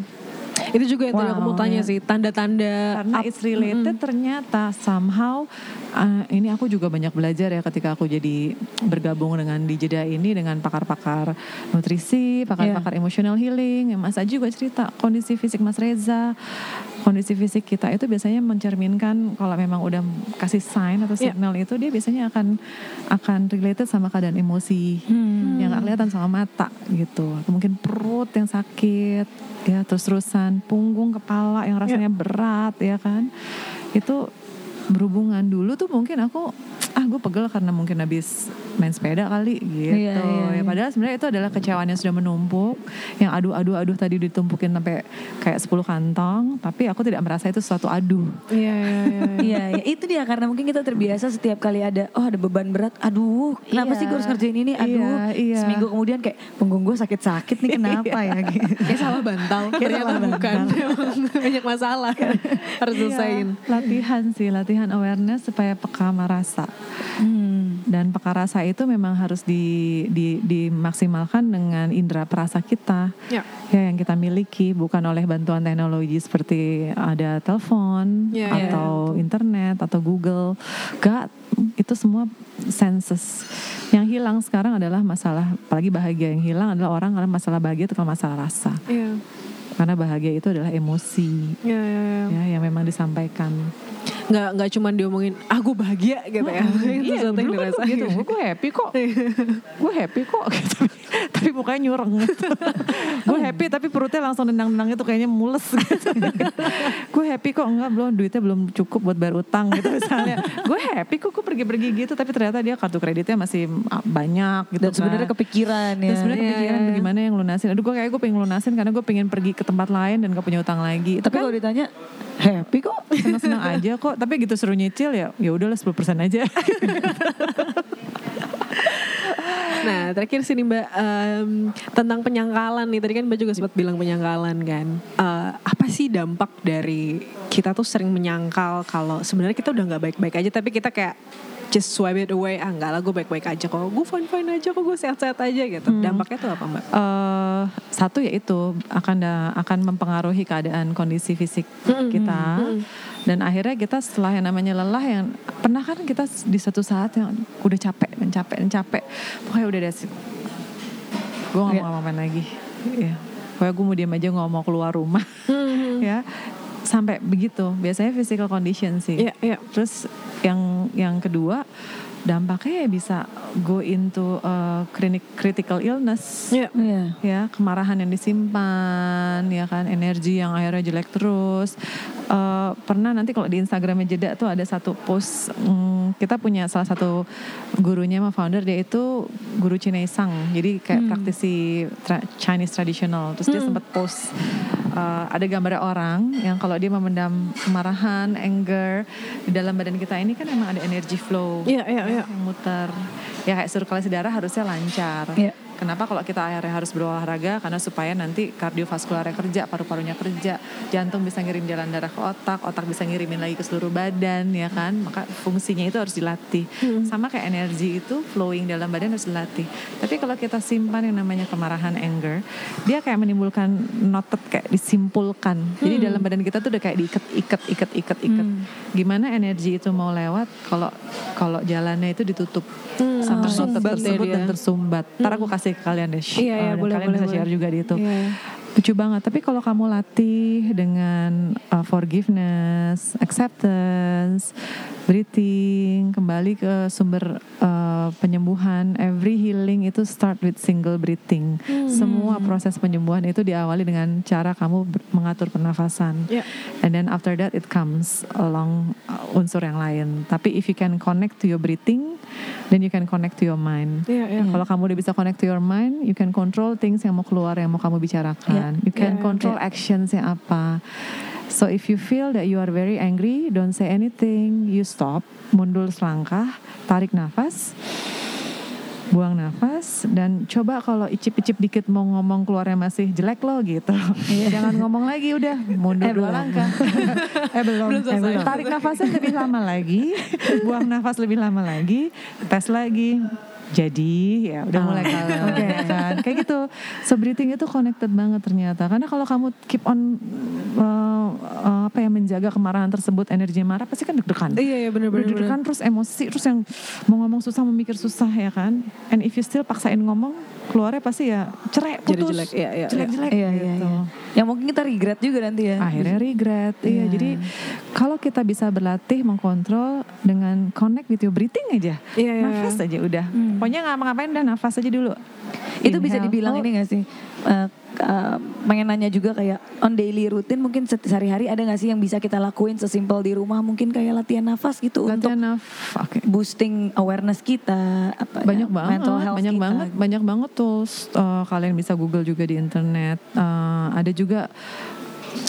Itu juga yang tadi aku mau Wow, tanya iya. sih tanda-tanda Karena up- it's related ternyata somehow uh, ini aku juga banyak belajar ya ketika aku jadi bergabung dengan di jeda ini dengan pakar-pakar nutrisi, pakar-pakar emotional healing. Ya, Mas Aji juga cerita kondisi fisik Mas Reza, kondisi fisik kita itu biasanya mencerminkan kalau memang udah kasih sign atau Iya. signal itu dia biasanya akan akan related sama keadaan emosi Hmm. yang nggak kelihatan sama mata gitu. Mungkin perut yang sakit, ya terus-terusan punggung, kepala yang rasanya berat, ya kan? Itu berhubungan dulu tuh mungkin aku ah gue pegel karena mungkin habis main sepeda kali gitu. Iya, iya, Ya iya. padahal sebenarnya itu adalah kecewaan yang sudah menumpuk, yang aduh-aduh-aduh tadi ditumpukin sampai kayak 10 kantong, tapi aku tidak merasa itu suatu aduh. Iya iya iya. Iya, ya, itu dia karena mungkin kita terbiasa setiap kali ada oh ada beban berat, aduh kenapa Iya. sih gue harus ngerjain ini, aduh Iya, iya. seminggu kemudian kayak punggung gue sakit-sakit nih kenapa ya gitu. Kayak salah bantal. Kayak Ternyata salah bukan. Banyak masalah. Harus selesaiin. Iya, latihan sih, latihan awareness supaya peka sama rasa. Hmm. Dan peka rasa itu memang harus di, di, dimaksimalkan dengan indera perasa kita. Ya. Ya yang kita miliki bukan oleh bantuan teknologi seperti ada telepon Ya, ya. atau internet atau Google. Gak, itu semua senses. Yang hilang sekarang adalah masalah, apalagi bahagia yang hilang adalah orang karena masalah bahagia itu kalau masalah rasa. Iya. Karena bahagia itu adalah emosi Iya iya iya. ya yang memang disampaikan. Nggak nggak cuma dia omongin ah gue bahagia gitu ya. Itu Iya, sesuatu yang kan dirasain. gitu. Gue happy kok. gue happy kok. Gitu. tapi mukanya nyureng. Gue happy tapi perutnya langsung nendang-nendang itu kayaknya mules. Gitu. gue happy kok enggak belum duitnya belum cukup buat bayar utang gitu misalnya. gue happy kok gue pergi-pergi gitu tapi ternyata dia kartu kreditnya masih ah, banyak gitu Dan sebenarnya kan. kepikiran ya. Dan sebenarnya Iya, kepikiran iya. bagaimana yang lunasin. Aduh gue kayak gue pengen lunasin karena gue pengen pergi ke tempat lain dan gak punya utang lagi. Tapi kalau ditanya happy kok. senang-senang aja kok. Tapi gitu suruh nyicil ya, ya udahlah 10% aja. Nah terakhir sini Mbak em, tentang penyangkalan nih tadi kan Mbak juga sempat bilang penyangkalan kan. Eh, apa sih dampak dari kita tuh sering menyangkal kalau sebenarnya kita udah nggak baik-baik aja tapi kita kayak just swipe it away. Ah enggak lah gue baik-baik aja kok. Gue fine fine aja kok gue sehat-sehat aja gitu. Dampaknya tuh apa Mbak? eh satu yaitu akan da- akan mempengaruhi keadaan kondisi fisik kita. dan akhirnya kita setelah yang namanya lelah yang pernah kan kita di satu saat yang udah capek dan capek dan capek pokoknya udah deh gue nggak Iya. mau ngapain lagi. Ya pokoknya gue mau diam aja nggak mau keluar rumah. Ya sampai begitu biasanya physical condition sih Iya iya. Terus yang yang kedua dampaknya ya bisa go into uh, clinic critical illness. Iya. Iya. Ya, kemarahan yang disimpan, ya kan, energi yang akhirnya jelek terus. Eh, pernah nanti kalau di Instagramnya jeda tuh ada satu post mm, kita punya salah satu gurunya sama founder dia itu guru Cinesang, jadi kayak praktisi tra- Chinese traditional. Terus dia sempat post eh, ada gambar orang yang kalau dia memendam kemarahan, anger di dalam badan kita ini kan emang ada energy flow Iya iya. yang muter. Ya kayak sirkulasi darah harusnya lancar. Iya. Kenapa kalau kita akhirnya harus berolahraga? Karena supaya nanti kardiovaskularnya kerja, paru-parunya kerja, jantung bisa ngirim jalan darah ke otak, otak bisa ngirimin lagi ke seluruh badan, ya kan? Maka fungsinya itu harus dilatih. Sama kayak energi itu flowing dalam badan harus dilatih. Tapi kalau kita simpan yang namanya kemarahan, anger, dia kayak menimbulkan noted kayak disimpulkan. Jadi dalam badan kita tuh udah kayak diikat, ikat, ikat, ikat, ikat. Gimana energi itu mau lewat kalau kalau jalannya itu ditutup sama noted tersumbat ya tersebut dan tersumbat. Ntar aku kasih ke kalian deh. Iya, iya, dan boleh, kalian boleh, bisa share boleh. juga di itu. Iya, iya. Lucu banget. Tapi kalau kamu latih dengan uh, forgiveness, acceptance, breathing, kembali ke sumber uh, penyembuhan, every healing itu start with single breathing. Semua proses penyembuhan itu diawali dengan cara kamu mengatur pernafasan. Iya. And then after that it comes along uh, unsur yang lain. Tapi if you can connect to your breathing, then you can connect to your mind. Iya, iya. Kalau kamu udah bisa connect to your mind, you can control things yang mau keluar, yang mau kamu bicarakan. You can Iya, control actions yang apa. So if you feel that you are very angry, don't say anything. You stop, mundur selangkah, tarik nafas, buang nafas, dan coba kalau icip-icip dikit mau ngomong keluarnya masih jelek loh gitu. Jangan ngomong lagi udah, mundur Eh, dua belum. langkah. eh belum, Belum. Eh, belum. tarik nafasnya lebih lama lagi, buang nafas lebih lama lagi, tes lagi. Jadi ya udah mulai kalem ya kan kayak gitu. So breathing itu connected banget ternyata karena kalau kamu keep on uh, uh, apa ya menjaga kemarahan tersebut energi marah pasti kan deg-degan. Iya, iya bener-bener. Udah deg-degan terus emosi terus yang mau ngomong susah mau mikir susah ya kan. And if you still paksain ngomong keluarnya pasti ya cerai Jadi putus. jelek, iya, iya, Jelek-jelek Iya, iya, gitu. iya. Yang mungkin kita regret juga nanti ya. Akhirnya regret. Iya, Iya. jadi kalau kita bisa berlatih mengkontrol dengan connect with your breathing aja. Iya, iya. Nafas aja udah. Pokoknya nggak ngapain udah nafas aja dulu. itu bisa dibilang Oh, ini gak sih? Eh, eh, pengen nanya juga kayak on daily routine mungkin se- sehari-hari ada gak sih yang bisa kita lakuin sesimpel di rumah mungkin kayak latihan nafas gitu untuk Latihan nafas. Oke. boosting awareness kita apa banyak ya, banget mental health banyak kita. banget banyak banget tools uh, kalian bisa google juga di internet Uh, ada juga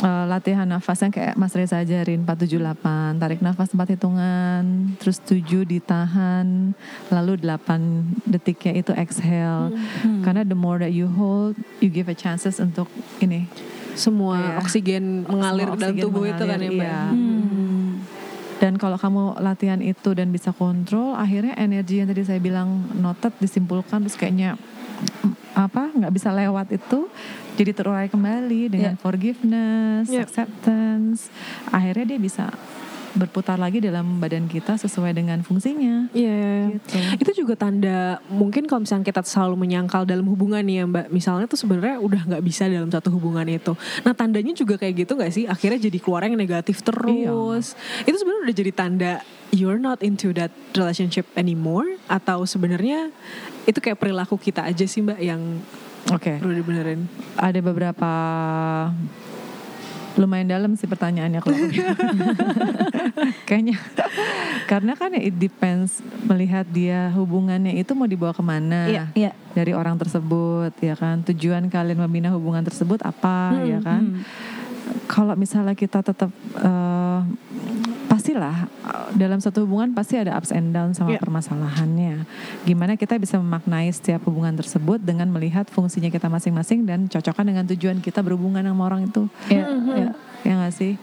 uh, latihan nafasnya kayak Mas Reza ajarin 478 tarik nafas 4 hitungan terus 7 ditahan lalu 8 detiknya itu exhale Hmm. karena the more that you hold you give a chances untuk ini Semua Iya. oksigen mengalir Semua ke dalam oksigen tubuh itu kan ya mengalir, Mbak. iya. Hmm. Dan kalau kamu latihan itu dan bisa kontrol, akhirnya energi yang tadi saya bilang noted disimpulkan terus kayaknya mm, apa nggak bisa lewat itu jadi terurai kembali dengan Iya. forgiveness, Iya. acceptance. Akhirnya dia bisa berputar lagi dalam badan kita sesuai dengan fungsinya. Iya, iya, iya. Gitu. Itu juga tanda mungkin kalau misalnya kita selalu menyangkal dalam hubungan nih ya Mbak, misalnya tuh sebenarnya udah nggak bisa dalam satu hubungan itu. Nah tandanya juga kayak gitu nggak sih? Akhirnya jadi keluar yang negatif terus. Itu sebenarnya udah jadi tanda you're not into that relationship anymore atau sebenarnya itu kayak perilaku kita aja sih Mbak yang Oke. perlu dibenerin. Ada beberapa lumayan dalam sih pertanyaannya kalau kayaknya karena kan it depends melihat dia hubungannya itu mau dibawa ke mana Iya, iya. dari orang tersebut ya kan tujuan kalian membina hubungan tersebut apa Hmm, ya kan kalau misalnya kita tetap eh, pastilah eh, dalam satu hubungan pasti ada ups and down sama Iya. permasalahannya gimana kita bisa memaknai setiap hubungan tersebut dengan melihat fungsinya kita masing-masing dan cocokkan dengan tujuan kita berhubungan sama orang itu Iya, Hmm, iya. ya nggak sih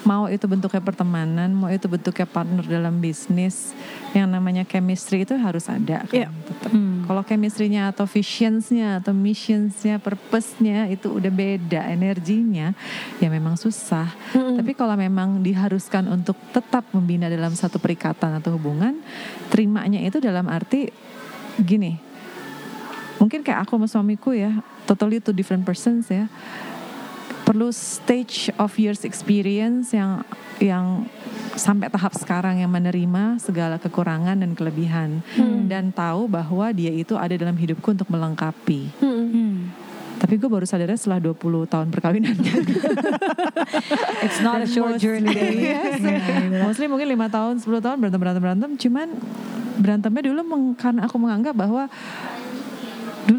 mau itu bentuknya pertemanan mau itu bentuknya partner dalam bisnis yang namanya chemistry itu harus ada kan Iya. tetap. Hmm. kalau chemistry-nya atau visionsnya atau missionsnya purpose-nya itu udah beda energinya ya memang susah tapi kalau memang diharuskan untuk tetap membina dalam satu perikatan atau hubungan terimanya itu dalam arti gini mungkin kayak aku sama suamiku ya totally two different persons ya perlu stage of years experience yang yang sampai tahap sekarang yang menerima segala kekurangan dan kelebihan dan tahu bahwa dia itu ada dalam hidupku untuk melengkapi. Hmm. Tapi gue baru sadarnya setelah 20 tahun perkawinan. It's not a short journey. Yes. Mostly mungkin lima tahun, 10 tahun berantem berantem berantem. Cuman berantemnya dulu meng- karena aku menganggap bahwa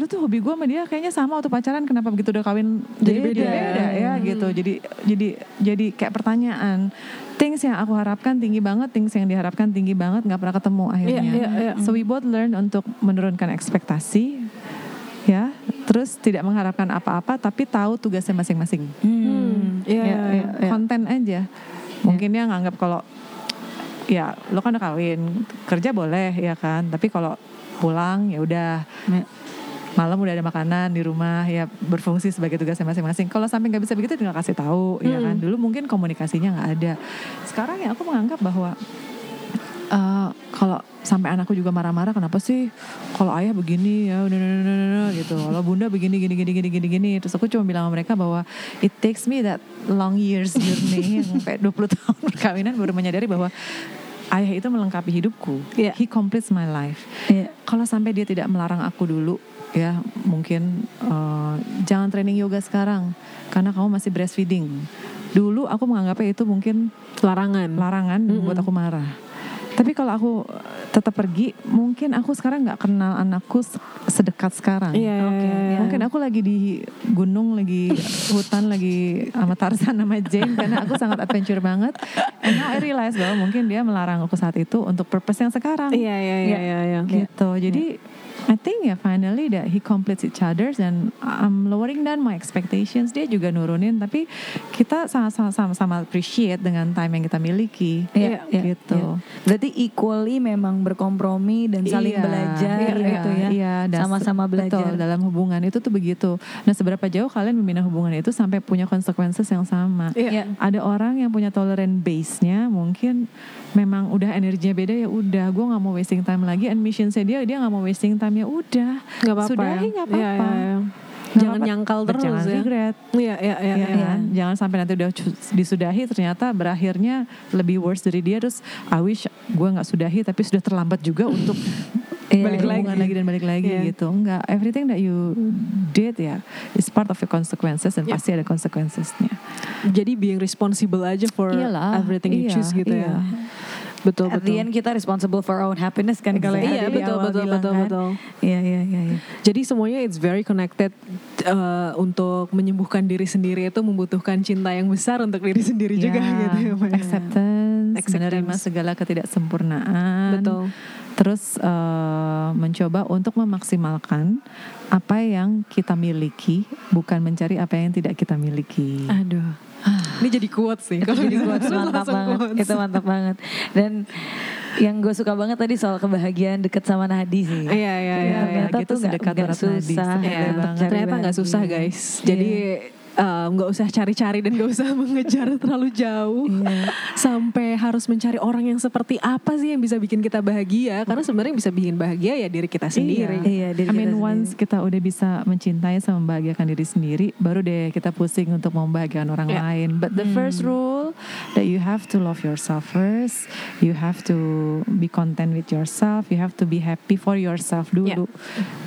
dulu tuh hobi gue sama dia kayaknya sama waktu pacaran kenapa begitu udah kawin Jadi beda, beda. beda ya gitu jadi jadi jadi kayak pertanyaan things yang aku harapkan tinggi banget things yang diharapkan tinggi banget nggak pernah ketemu akhirnya Iya, iya, iya. so we both learn untuk menurunkan ekspektasi ya terus tidak mengharapkan apa-apa tapi tahu tugasnya masing-masing Hmm. Iya, ya, iya, iya. konten aja mungkin dia nganggap kalau ya lo kan udah kawin kerja boleh ya kan tapi kalau pulang ya udah Ya. Malam udah ada makanan di rumah ya berfungsi sebagai tugasnya masing-masing. Kalau sampai nggak bisa begitu tinggal kasih tahu ya kan? Dulu mungkin komunikasinya nggak ada. Sekarang ya aku menganggap bahwa eh, kalau sampai anakku juga marah-marah kenapa sih kalau ayah begini ya gitu. Kalau bunda begini gini gini gini gini gini. Terus aku cuma bilang sama mereka bahwa it takes me that long years journey yang sampai 20 tahun perkawinan baru menyadari bahwa ayah itu melengkapi hidupku. Iya. he completes my life. Iya. kalau sampai dia tidak melarang aku dulu ya mungkin eh, jangan training yoga sekarang karena kamu masih breastfeeding dulu aku menganggapnya itu mungkin larangan. larangan dan buat aku marah. Tapi kalau aku tetap pergi, mungkin aku sekarang nggak kenal anakku se- sedekat sekarang. Iya. Oke, iya. Mungkin aku lagi di gunung, lagi hutan, lagi sama Tarzan sama Jane karena aku sangat adventure banget. And now I realize bahwa mungkin dia melarang aku saat itu untuk purpose yang sekarang. Iya iya iya iya. iya. Gitu. Jadi I think ya finally that he completes each other dan I'm lowering down my expectations. Dia juga nurunin tapi kita sama-sama sama-sama appreciate dengan time yang kita miliki. Iya, iya, gitu. iya. Berarti equally memang berkompromi dan saling Iya, belajar iya, gitu ya. Iya, das- Sama-sama belajar. Betul, dalam hubungan itu tuh begitu. Nah, seberapa jauh kalian membina hubungan itu sampai punya consequences yang sama. Iya. Ada orang yang punya tolerant base-nya mungkin memang udah energinya beda ya udah gue nggak mau wasting time lagi and mission-nya dia dia nggak mau wasting time ya udah Nggak apa-apa sudahi ya. nggak apa-apa iya, iya. Nggak Jangan apa-apa. nyangkal terus jangan ya. regret Iya iya iya. Iya iya. kan? Jangan sampai nanti udah disudahi ternyata berakhirnya lebih worse dari dia terus I wish gue nggak sudahi tapi sudah terlambat juga untuk Iya, balik hubungan lagi dan balik lagi Iya. gitu. Enggak, everything that you did ya is part of your consequences dan Iya. pasti ada consequencesnya. Jadi being responsible aja for Iyalah, everything you iya, choose gitu iya. ya. Betul At the betul. end kita responsible for our own happiness kan kalau yang Iya betul betul bilang betul kan. betul. Iya iya iya. iya. Jadi semuanya it's very connected uh, untuk menyembuhkan diri sendiri itu membutuhkan cinta yang besar untuk diri sendiri juga Ya, gitu ya. Acceptance, Acceptance. menerima segala ketidaksempurnaan. Betul. Terus eh, mencoba untuk memaksimalkan apa yang kita miliki, bukan mencari apa yang tidak kita miliki. Aduh. Ini jadi kuat sih. Kalau Jadi quotes mantap banget. quotes. Itu mantap banget. Dan yang gue suka banget tadi soal kebahagiaan deket sama Nadi sih. Iya iya iya. Iya, ternyata gitu tuh urat nadi, susah. Iya, banget. cari ternyata bahagia. susah guys. Jadi eh, nggak usah cari-cari dan nggak usah mengejar terlalu jauh Iya. sampai harus mencari orang yang seperti apa sih yang bisa bikin kita bahagia. Karena sebenarnya bisa bikin bahagia ya diri kita sendiri. Iya, diri I mean kita once kita udah bisa mencintai sama membahagiakan diri sendiri, baru deh kita pusing untuk membahagiakan orang Ya. lain. But the first rule that you have to love yourself first, you have to be content with yourself, you have to be happy for yourself dulu,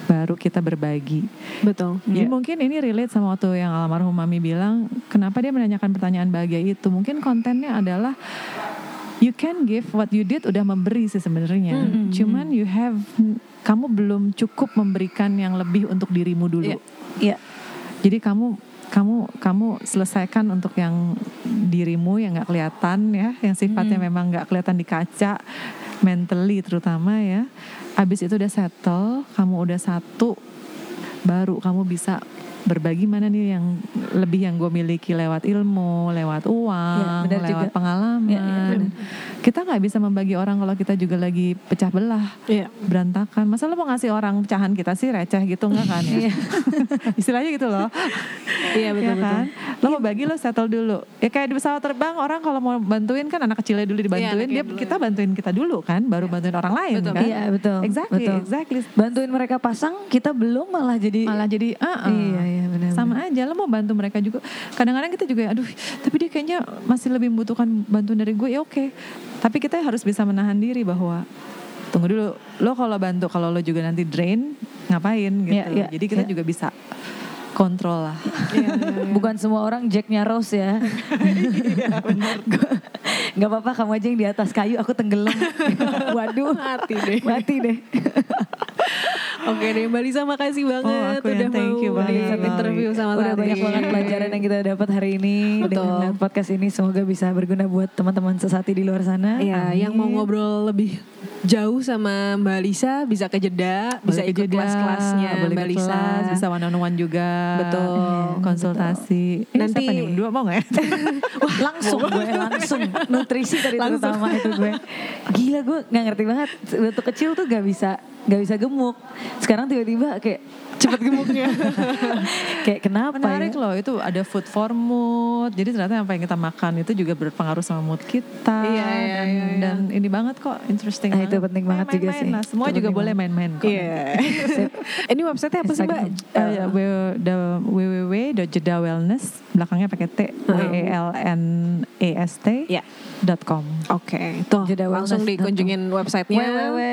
baru kita berbagi. Betul. Jadi Iya. mungkin ini relate sama waktu yang almarhum mami bilang, kenapa dia menanyakan pertanyaan bahagia itu? Mungkin kontennya adalah you can give what you did udah memberi sih sebenarnya. Mm-mm. Cuman you have kamu belum cukup memberikan yang lebih untuk dirimu dulu. Iya. Iya. Jadi kamu kamu kamu selesaikan untuk yang dirimu yang nggak kelihatan ya, yang sifatnya memang nggak kelihatan di kaca, mentally terutama ya. Abis itu udah settle, kamu udah satu, baru kamu bisa berbagi mana nih yang lebih yang gue miliki lewat ilmu, lewat uang, Ya, lewat juga. pengalaman. Ya, ya. Kita nggak bisa membagi orang kalau kita juga lagi pecah belah Iya. berantakan. Masa lo mau ngasih orang pecahan kita sih receh gitu nggak kan ya? Istilahnya gitu loh. Iya betul ya kan? Lo mau bagi lo settle dulu. Ya kayak di pesawat terbang orang kalau mau bantuin kan anak kecilnya dulu dibantuin, Iya, anaknya dia dulu, kita bantuin kita dulu kan, baru bantuin orang lain Betul. kan? Iya betul. Exactly, betul. exactly. Bantuin mereka pasang, kita belum malah jadi. Malah jadi ah, ah. Iya iya benar. sama aja lo mau bantu mereka juga kadang-kadang kita juga aduh tapi dia kayaknya masih lebih membutuhkan bantuan dari gue ya oke tapi kita harus bisa menahan diri bahwa tunggu dulu lo kalau bantu kalau lo juga nanti drain ngapain gitu Iya, iya, jadi kita iya. juga bisa kontrol lah Bukan semua orang Jacknya Rose ya. Iya, Gak apa-apa kamu aja yang di atas kayu, aku tenggelam. Waduh, Mati deh. mati deh. Oke deh Mbak Lisa makasih banget aku yang udah thank mau you banget. di interview sama Udah Tari. banyak banget pelajaran yang kita dapat hari ini Betul. dengan podcast ini. Semoga bisa berguna buat teman-teman sesati di luar sana. Iya, yang mau ngobrol lebih jauh sama Mbak Lisa bisa ke jeda, bisa ikut kelas-kelasnya Mbak Lisa. kelas, bisa one on one juga Betul. konsultasi. Eh, Nanti- siapa nih? Berdua mau nggak ya? Langsung gue langsung. Nutrisi Langsung. terutama itu gue. Gila gue nggak ngerti banget. Waktu kecil tuh gak bisa gak bisa gemuk. Sekarang tiba-tiba kayak cepet gemuknya kayak kenapa Menarik ya? loh itu ada food for mood. Jadi ternyata apa yang kita makan itu juga berpengaruh sama mood kita. Iya, iya, dan, iya, iya. dan ini banget kok interesting Ah, banget. itu penting banget juga Main-main sih. lah. Semua Itu juga boleh main-main kok. Iya. Ini website apa sih Mbak? Eh, ya, w- the www.jeda wellness belakangnya pakai t w e l n e s t Iya. dot com. Oke, tuh Jeda langsung dikunjungin websitenya.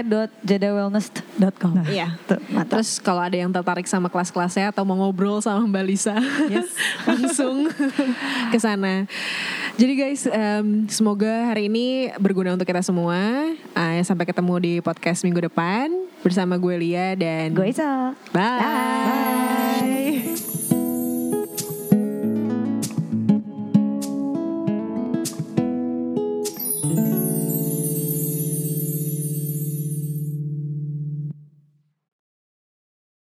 www.jedawellness.com Iya. Tuh. Terus kalau ada yang tertarik tertarik sama kelas-kelasnya atau mau ngobrol sama Mbak Lisa, Yes. langsung ke sana. Jadi guys, em, semoga hari ini berguna untuk kita semua. Ah, sampai ketemu di podcast minggu depan bersama gue Lia dan Gue Isal. Bye. Bye.